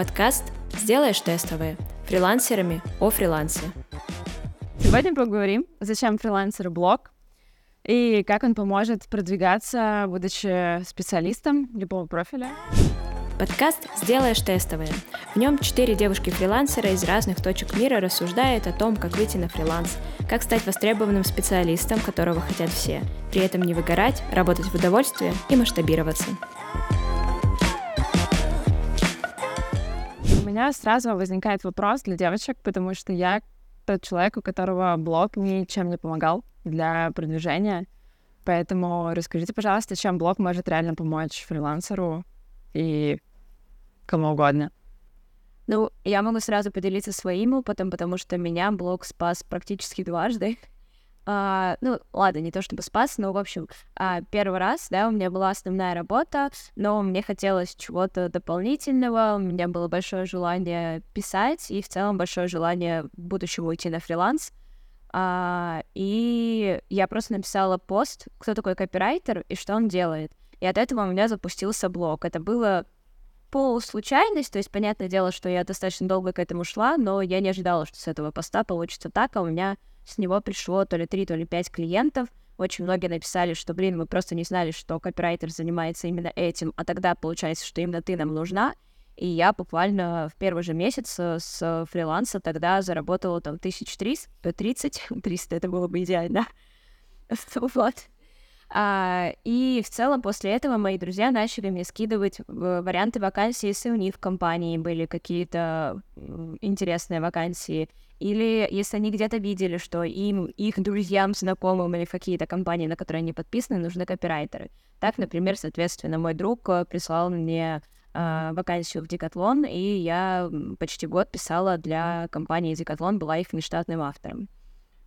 Подкаст «Сделаешь тестовые» фрилансерами о фрилансе. Сегодня поговорим, зачем фрилансеру блог и как он поможет продвигаться, будучи специалистом любого профиля. Подкаст «Сделаешь тестовые». В нем четыре девушки-фрилансера из разных точек мира рассуждают о том, как выйти на фриланс, как стать востребованным специалистом, которого хотят все, при этом не выгорать, работать в удовольствие и масштабироваться. Меня сразу возникает вопрос для девочек, потому что я тот человек, у которого блог ничем не помогал для продвижения. Поэтому расскажите, пожалуйста, чем блог может реально помочь фрилансеру и кому угодно. Ну, я могу сразу поделиться своим опытом, потому что меня блог спас практически дважды. А, ну, ладно, не то чтобы спас, но, в общем, а, первый раз, да, у меня была основная работа, но мне хотелось чего-то дополнительного, у меня было большое желание писать и в целом большое желание в будущем уйти на фриланс. А, и я просто написала пост, кто такой копирайтер и что он делает. И от этого у меня запустился блог. Это было полуслучайность, то есть, понятное дело, что я достаточно долго к этому шла, но я не ожидала, что с этого поста получится так, а у меня с него пришло то ли три, то ли пять клиентов. Очень многие написали, что, блин, мы просто не знали, что копирайтер занимается именно этим, а тогда получается, что именно ты нам нужна. И я буквально в первый же месяц э, с фриланса тогда заработала там 1300, 30, 300, это было бы идеально. Вот. А, и в целом после этого мои друзья начали мне скидывать э, варианты вакансий, если у них в компании были какие-то интересные вакансии, или если они где-то видели, что им, их друзьям, знакомым или какие-то компании, на которые они подписаны, нужны копирайтеры. Так, например, соответственно, мой друг э, прислал мне э, вакансию в Декатлон, и я почти год писала для компании Декатлон, была их внештатным автором.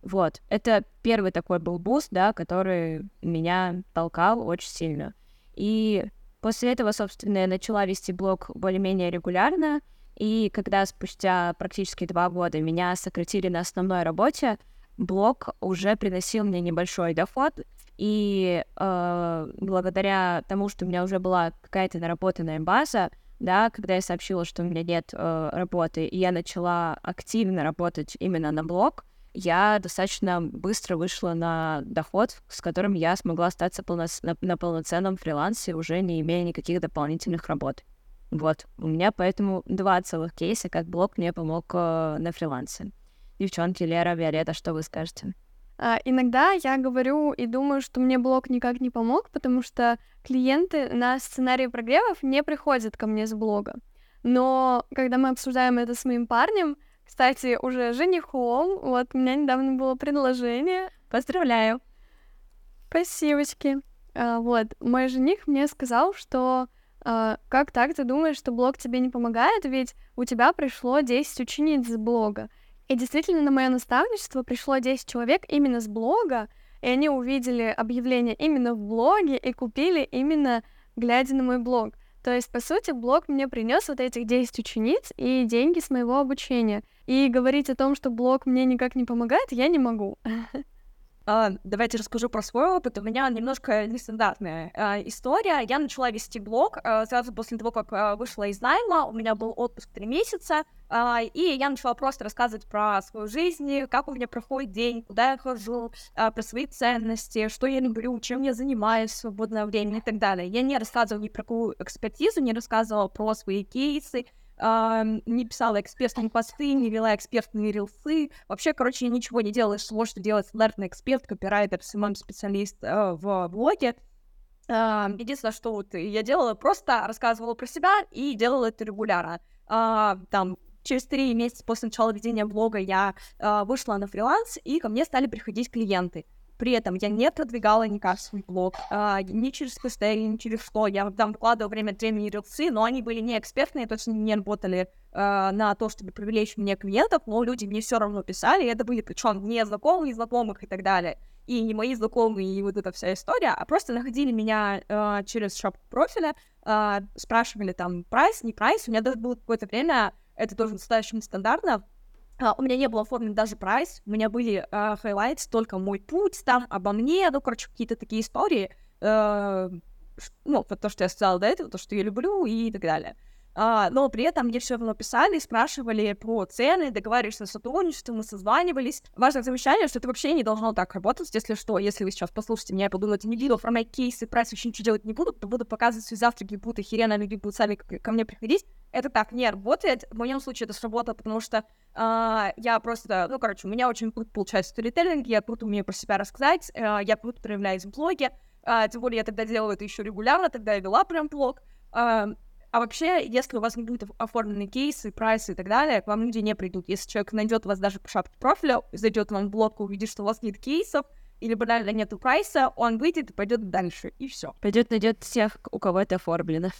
Вот, это первый такой был буст, да, который меня толкал очень сильно. И после этого, собственно, я начала вести блог более-менее регулярно, и когда спустя практически два года меня сократили на основной работе, блог уже приносил мне небольшой доход, и э, благодаря тому, что у меня уже была какая-то наработанная база, да, когда я сообщила, что у меня нет э, работы, и я начала активно работать именно на блог, я достаточно быстро вышла на доход, с которым я смогла остаться полно... на, на полноценном фрилансе, уже не имея никаких дополнительных работ. Вот, у меня поэтому два целых кейса, как блог мне помог э, на фрилансе. Девчонки, Лера, Виолетта, что вы скажете? А, иногда я говорю и думаю, что мне блог никак не помог, потому что клиенты на сценарии прогревов не приходят ко мне с блога. Но когда мы обсуждаем это с моим парнем, кстати, уже женихом. Вот, у меня недавно было предложение. Поздравляю. Спасибочки. А, вот, мой жених мне сказал, что а, как так, ты думаешь, что блог тебе не помогает, ведь у тебя пришло 10 учениц с блога. И действительно, на мое наставничество пришло 10 человек именно с блога, и они увидели объявление именно в блоге и купили именно глядя на мой блог. То есть, по сути, блог мне принес вот этих 10 учениц и деньги с моего обучения. И говорить о том, что блог мне никак не помогает, я не могу. А, давайте расскажу про свой опыт. У меня немножко нестандартная а, история. Я начала вести блог а, сразу после того, как вышла из найма. У меня был отпуск три месяца, и я начала просто рассказывать про свою жизнь, как у меня проходит день, куда я хожу, про свои ценности, что я люблю, чем я занимаюсь в свободное время и так далее. Я не рассказывала ни про какую экспертизу, не рассказывала про свои кейсы, не писала экспертные посты, не вела экспертные рилсы. Вообще, короче, я ничего не делала из того, что делает стандартный эксперт, копирайтер, SMM-специалист э, в блоге. Э, единственное, что вот я делала, просто рассказывала про себя и делала это регулярно. Там через три месяца после начала ведения блога я вышла на фриланс, и ко мне стали приходить клиенты. При этом я не продвигала никак свой блог, а, ни через хэштеги, ни через что. Я там вкладывала время от времени рилсы, но они были не экспертные, точно не работали а, на то, чтобы привлечь мне клиентов, но люди мне все равно писали, и это были причем не знакомые знакомых и так далее. И не мои знакомые, и вот эта вся история, а просто находили меня а, через шапку профиля, а, спрашивали там прайс, не прайс. У меня даже было какое-то время, это тоже достаточно стандартно, Э, у меня не было оформлен даже прайс, у меня были э, highlights, только мой путь там, обо мне, ну, короче, какие-то такие истории, э, ну, то, что я сказала до этого, то, что я люблю и так далее. А, но при этом мне все равно писали, спрашивали про цены, договаривались на сотрудничество, мы созванивались. Важное замечание, что это вообще не должно так работать, если что, если вы сейчас послушаете меня и подумаете, не буду оформлять кейсы, прайс, вообще ничего делать не буду, то буду показывать свои завтраки, будут охеренно, люди будут сами ко мне приходить. Это так не работает. В моем случае это сработало, потому что Uh, я просто, ну, короче, у меня очень круто получается сторителлинг, я круто умею про себя рассказать, uh, я круто проявляюсь в блоге, uh, тем более я тогда делала это еще регулярно, тогда я вела прям блог. А вообще, если у вас не будет оформлены кейсы, прайсы и так далее, к вам люди не придут. Если человек найдет вас даже по шапке профиля, зайдет вам в блог, увидит, что у вас нет кейсов, или банально нету прайса, он выйдет и пойдет дальше, и все. Пойдет найдет тех, у кого это оформлено.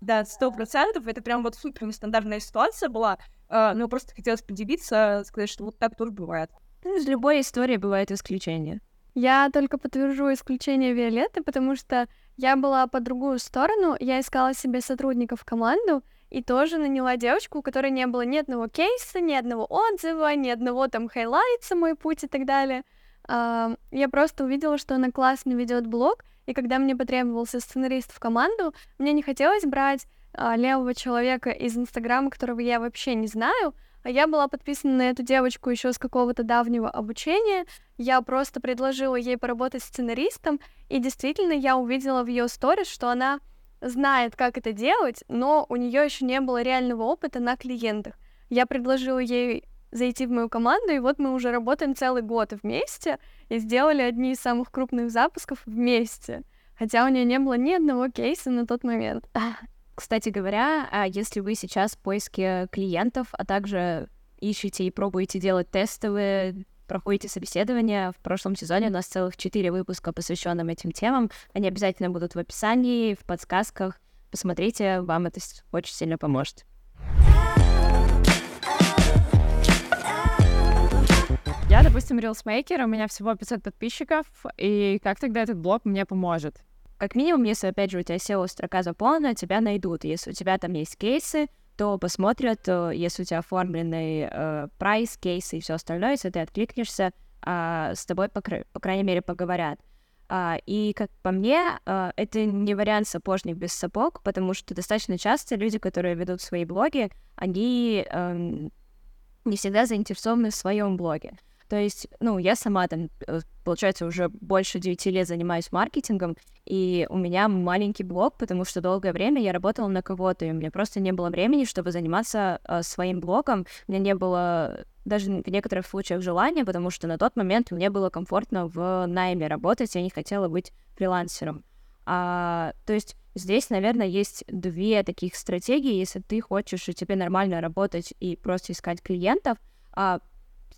Да, сто процентов. Это прям вот супер нестандартная ситуация была. Э, но просто хотелось поделиться, сказать, что вот так тоже бывает. Ну, из любой истории бывает исключение. Я только подтвержу исключение Виолетты, потому что я была по другую сторону, я искала себе сотрудников в команду, и тоже наняла девочку, у которой не было ни одного кейса, ни одного отзыва, ни одного там хайлайтса «Мой путь» и так далее. Uh, я просто увидела, что она классно ведет блог, и когда мне потребовался сценарист в команду, мне не хотелось брать а, левого человека из Инстаграма, которого я вообще не знаю, а я была подписана на эту девочку еще с какого-то давнего обучения. Я просто предложила ей поработать сценаристом, и действительно я увидела в ее сторис, что она знает, как это делать, но у нее еще не было реального опыта на клиентах. Я предложила ей зайти в мою команду, и вот мы уже работаем целый год вместе и сделали одни из самых крупных запусков вместе. Хотя у нее не было ни одного кейса на тот момент. Кстати говоря, а если вы сейчас в поиске клиентов, а также ищете и пробуете делать тестовые, проходите собеседования. В прошлом сезоне у нас целых четыре выпуска, посвященных этим темам. Они обязательно будут в описании, в подсказках. Посмотрите, вам это очень сильно поможет. Я, допустим, рилсмейкер, у меня всего 500 подписчиков, и как тогда этот блог мне поможет? Как минимум, если, опять же, у тебя SEO-строка заполнена, тебя найдут. Если у тебя там есть кейсы, то посмотрят, э, если у тебя оформленный э, прайс, кейсы и все остальное, если ты откликнешься, э, с тобой, по, по крайней мере, поговорят. Uh, и, как по мне, uh, это не вариант сапожник без сапог, потому что достаточно часто люди, которые ведут свои блоги, они uh, не всегда заинтересованы в своем блоге. То есть, ну, я сама там, э, получается, уже больше 9 лет занимаюсь маркетингом, и у меня маленький блог, потому что долгое время я работала на кого-то, и у меня просто не было времени, чтобы заниматься э, своим блогом. У меня не было даже в некоторых случаях желания, потому что на тот момент мне было комфортно в найме работать, я не хотела быть фрилансером. А, то есть здесь, наверное, есть две таких стратегии. Если ты хочешь, и тебе нормально работать и просто искать клиентов, а,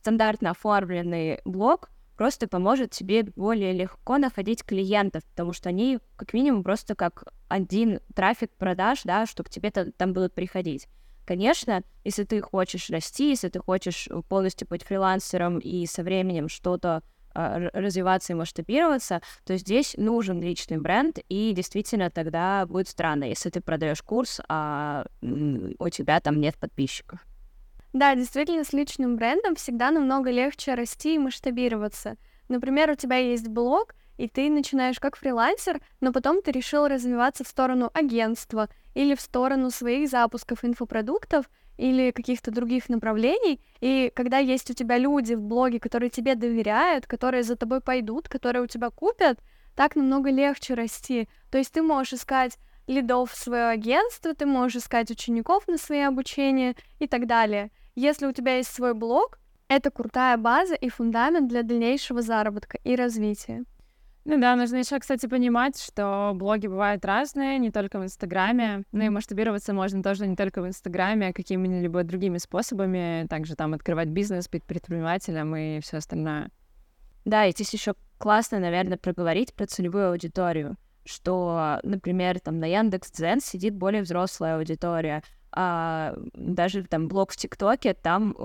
стандартно оформленный блог просто поможет тебе более легко находить клиентов, потому что они как минимум просто как один трафик продаж, да, чтобы тебе там будут приходить. Конечно, если ты хочешь расти, если ты хочешь полностью быть фрилансером и со временем что-то э, развиваться и масштабироваться, то здесь нужен личный бренд, и действительно тогда будет странно, если ты продаешь курс, а у тебя там нет подписчиков. Да, действительно, с личным брендом всегда намного легче расти и масштабироваться. Например, у тебя есть блог, и ты начинаешь как фрилансер, но потом ты решил развиваться в сторону агентства или в сторону своих запусков инфопродуктов или каких-то других направлений. И когда есть у тебя люди в блоге, которые тебе доверяют, которые за тобой пойдут, которые у тебя купят, так намного легче расти. То есть ты можешь искать лидов в свое агентство, ты можешь искать учеников на свои обучения и так далее. Если у тебя есть свой блог, это крутая база и фундамент для дальнейшего заработка и развития. Ну да, нужно еще, кстати, понимать, что блоги бывают разные, не только в Инстаграме. Ну и масштабироваться можно тоже не только в Инстаграме, а какими-либо другими способами. Также там открывать бизнес, быть предпринимателем и все остальное. Да, и здесь еще классно, наверное, проговорить про целевую аудиторию что, например, там на Яндекс.Дзен сидит более взрослая аудитория, а даже там блог в ТикТоке, там,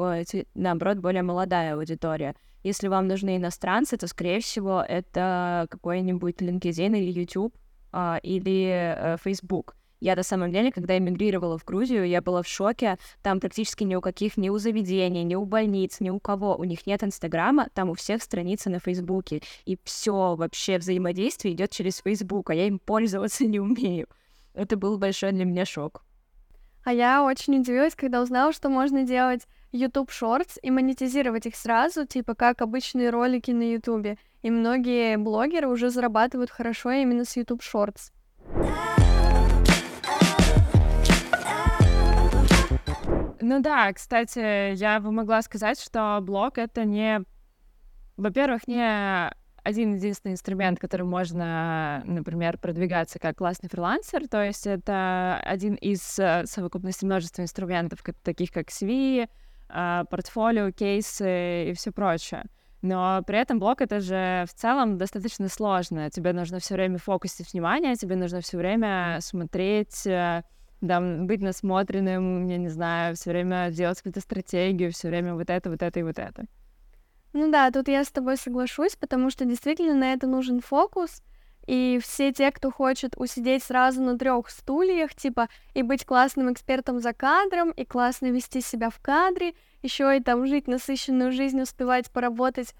наоборот, более молодая аудитория. Если вам нужны иностранцы, то, скорее всего, это какой-нибудь LinkedIn или YouTube а, или э, Facebook. Я на самом деле, когда эмигрировала в Грузию, я была в шоке. Там практически ни у каких, ни у заведений, ни у больниц, ни у кого. У них нет Инстаграма, там у всех страницы на Фейсбуке. И все вообще взаимодействие идет через Фейсбук, а я им пользоваться не умею. Это был большой для меня шок. А я очень удивилась, когда узнала, что можно делать YouTube Shorts и монетизировать их сразу, типа как обычные ролики на YouTube. И многие блогеры уже зарабатывают хорошо именно с YouTube Shorts. Ну да, кстати, я бы могла сказать, что блог — это не... Во-первых, не один единственный инструмент, которым можно, например, продвигаться как классный фрилансер, то есть это один из э, совокупности множества инструментов, таких как CV, а, портфолио, кейсы и все прочее. Но при этом блог это же в целом достаточно сложно. Тебе нужно все время фокусить внимание, тебе нужно все время смотреть, э, быть насмотренным, я не знаю, все время делать какую-то стратегию, все время вот это, вот это и вот это. Ну да, тут я с тобой соглашусь, потому что действительно на это нужен фокус, и все те, кто хочет усидеть сразу на трех стульях, типа и быть классным экспертом за кадром, и классно вести себя в кадре, еще и там жить насыщенную жизнь, успевать поработать,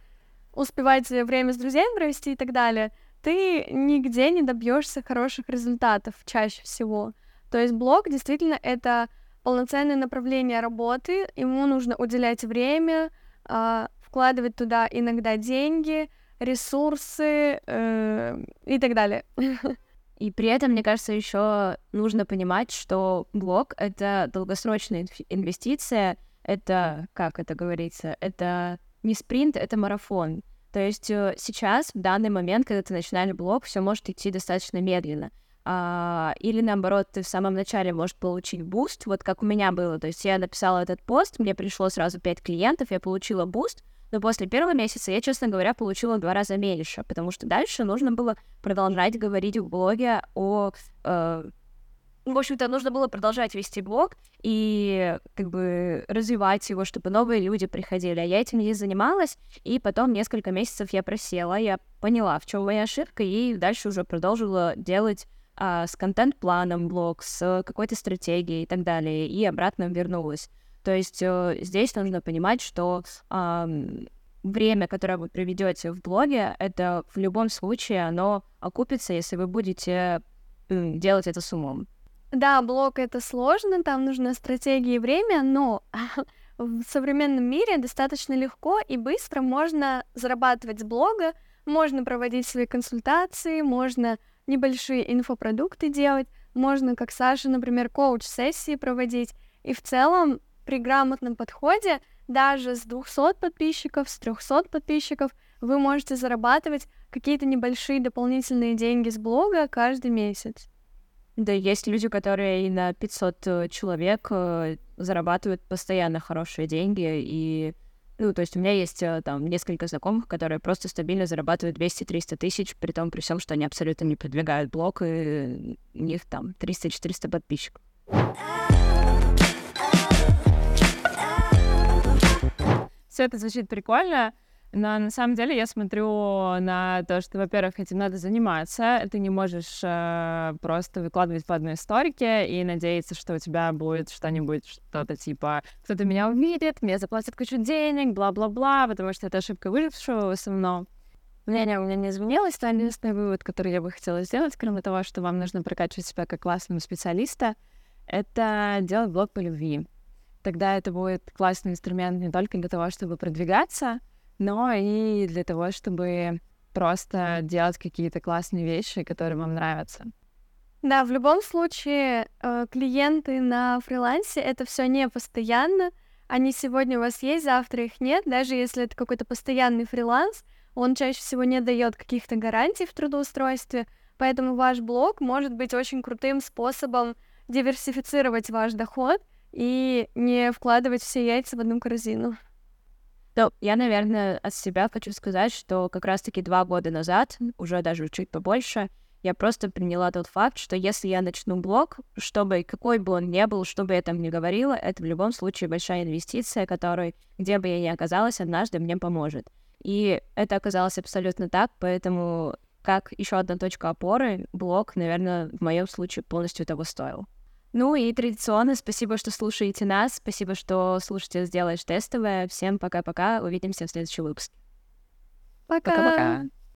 успевать время с друзьями провести и так далее, ты нигде не добьешься хороших результатов чаще всего. То есть блог действительно это полноценное направление работы, ему нужно уделять время, а, вкладывать туда иногда деньги, ресурсы э, и так далее. И при этом, мне кажется, еще нужно понимать, что блог — это долгосрочная инвестиция, это, как это говорится, это не спринт, это марафон. То есть э, сейчас, в данный момент, когда ты начинаешь блог, все может идти достаточно медленно а, или наоборот, ты в самом начале можешь получить буст, вот как у меня было. То есть я написала этот пост, мне пришло сразу 5 клиентов, я получила буст, но после первого месяца я, честно говоря, получила в два раза меньше, потому что дальше нужно было продолжать говорить в блоге о... Э, в общем-то, нужно было продолжать вести блог и как бы развивать его, чтобы новые люди приходили. А я этим не занималась, и потом несколько месяцев я просела, я поняла, в чем моя ошибка, и дальше уже продолжила делать а, с контент-планом блог, с какой-то стратегией и так далее, и обратно вернулась. То есть э, здесь нужно понимать, что э, время, которое вы проведете в блоге, это в любом случае оно окупится, если вы будете делать это с умом. Да, блог это сложно, там нужна стратегия и время, но в современном мире достаточно легко и быстро можно зарабатывать с блога, можно проводить свои консультации, можно небольшие инфопродукты делать, можно, как Саша, например, коуч-сессии проводить. И в целом при грамотном подходе даже с 200 подписчиков, с 300 подписчиков вы можете зарабатывать какие-то небольшие дополнительные деньги с блога каждый месяц. Да, есть люди, которые и на 500 э, человек э, зарабатывают постоянно хорошие деньги, и ну, то есть у меня есть э, там несколько знакомых, которые просто стабильно зарабатывают 200-300 тысяч, при том, при всем, что они абсолютно не продвигают блог, и у них там 300-400 подписчиков. Все это звучит прикольно, но на самом деле я смотрю на то, что, во-первых, этим надо заниматься. Ты не можешь э, просто выкладывать по одной историке и надеяться, что у тебя будет что-нибудь, что-то типа кто-то меня увидит, мне заплатят кучу денег, бла-бла-бла, потому что это ошибка выжившего в основном. Мнение у меня не изменилось, но единственный вывод, который я бы хотела сделать, кроме того, что вам нужно прокачивать себя как классного специалиста, это делать блог по любви тогда это будет классный инструмент не только для того, чтобы продвигаться, но и для того, чтобы просто делать какие-то классные вещи, которые вам нравятся. Да, в любом случае, э, клиенты на фрилансе это все не постоянно. Они сегодня у вас есть, завтра их нет. Даже если это какой-то постоянный фриланс, он чаще всего не дает каких-то гарантий в трудоустройстве. Поэтому ваш блог может быть очень крутым способом диверсифицировать ваш доход и не вкладывать все яйца в одну корзину. То я, наверное, от себя хочу сказать, что как раз-таки два года назад, уже даже чуть побольше, я просто приняла тот факт, что если я начну блог, чтобы какой бы он ни был, что бы я там ни говорила, это в любом случае большая инвестиция, которая, где бы я ни оказалась, однажды мне поможет. И это оказалось абсолютно так, поэтому как еще одна точка опоры, блог, наверное, в моем случае полностью того стоил. Ну и традиционно спасибо, что слушаете нас, спасибо, что слушаете «Сделаешь тестовое». Всем пока-пока, увидимся в следующем выпуске. Пока! Пока-пока!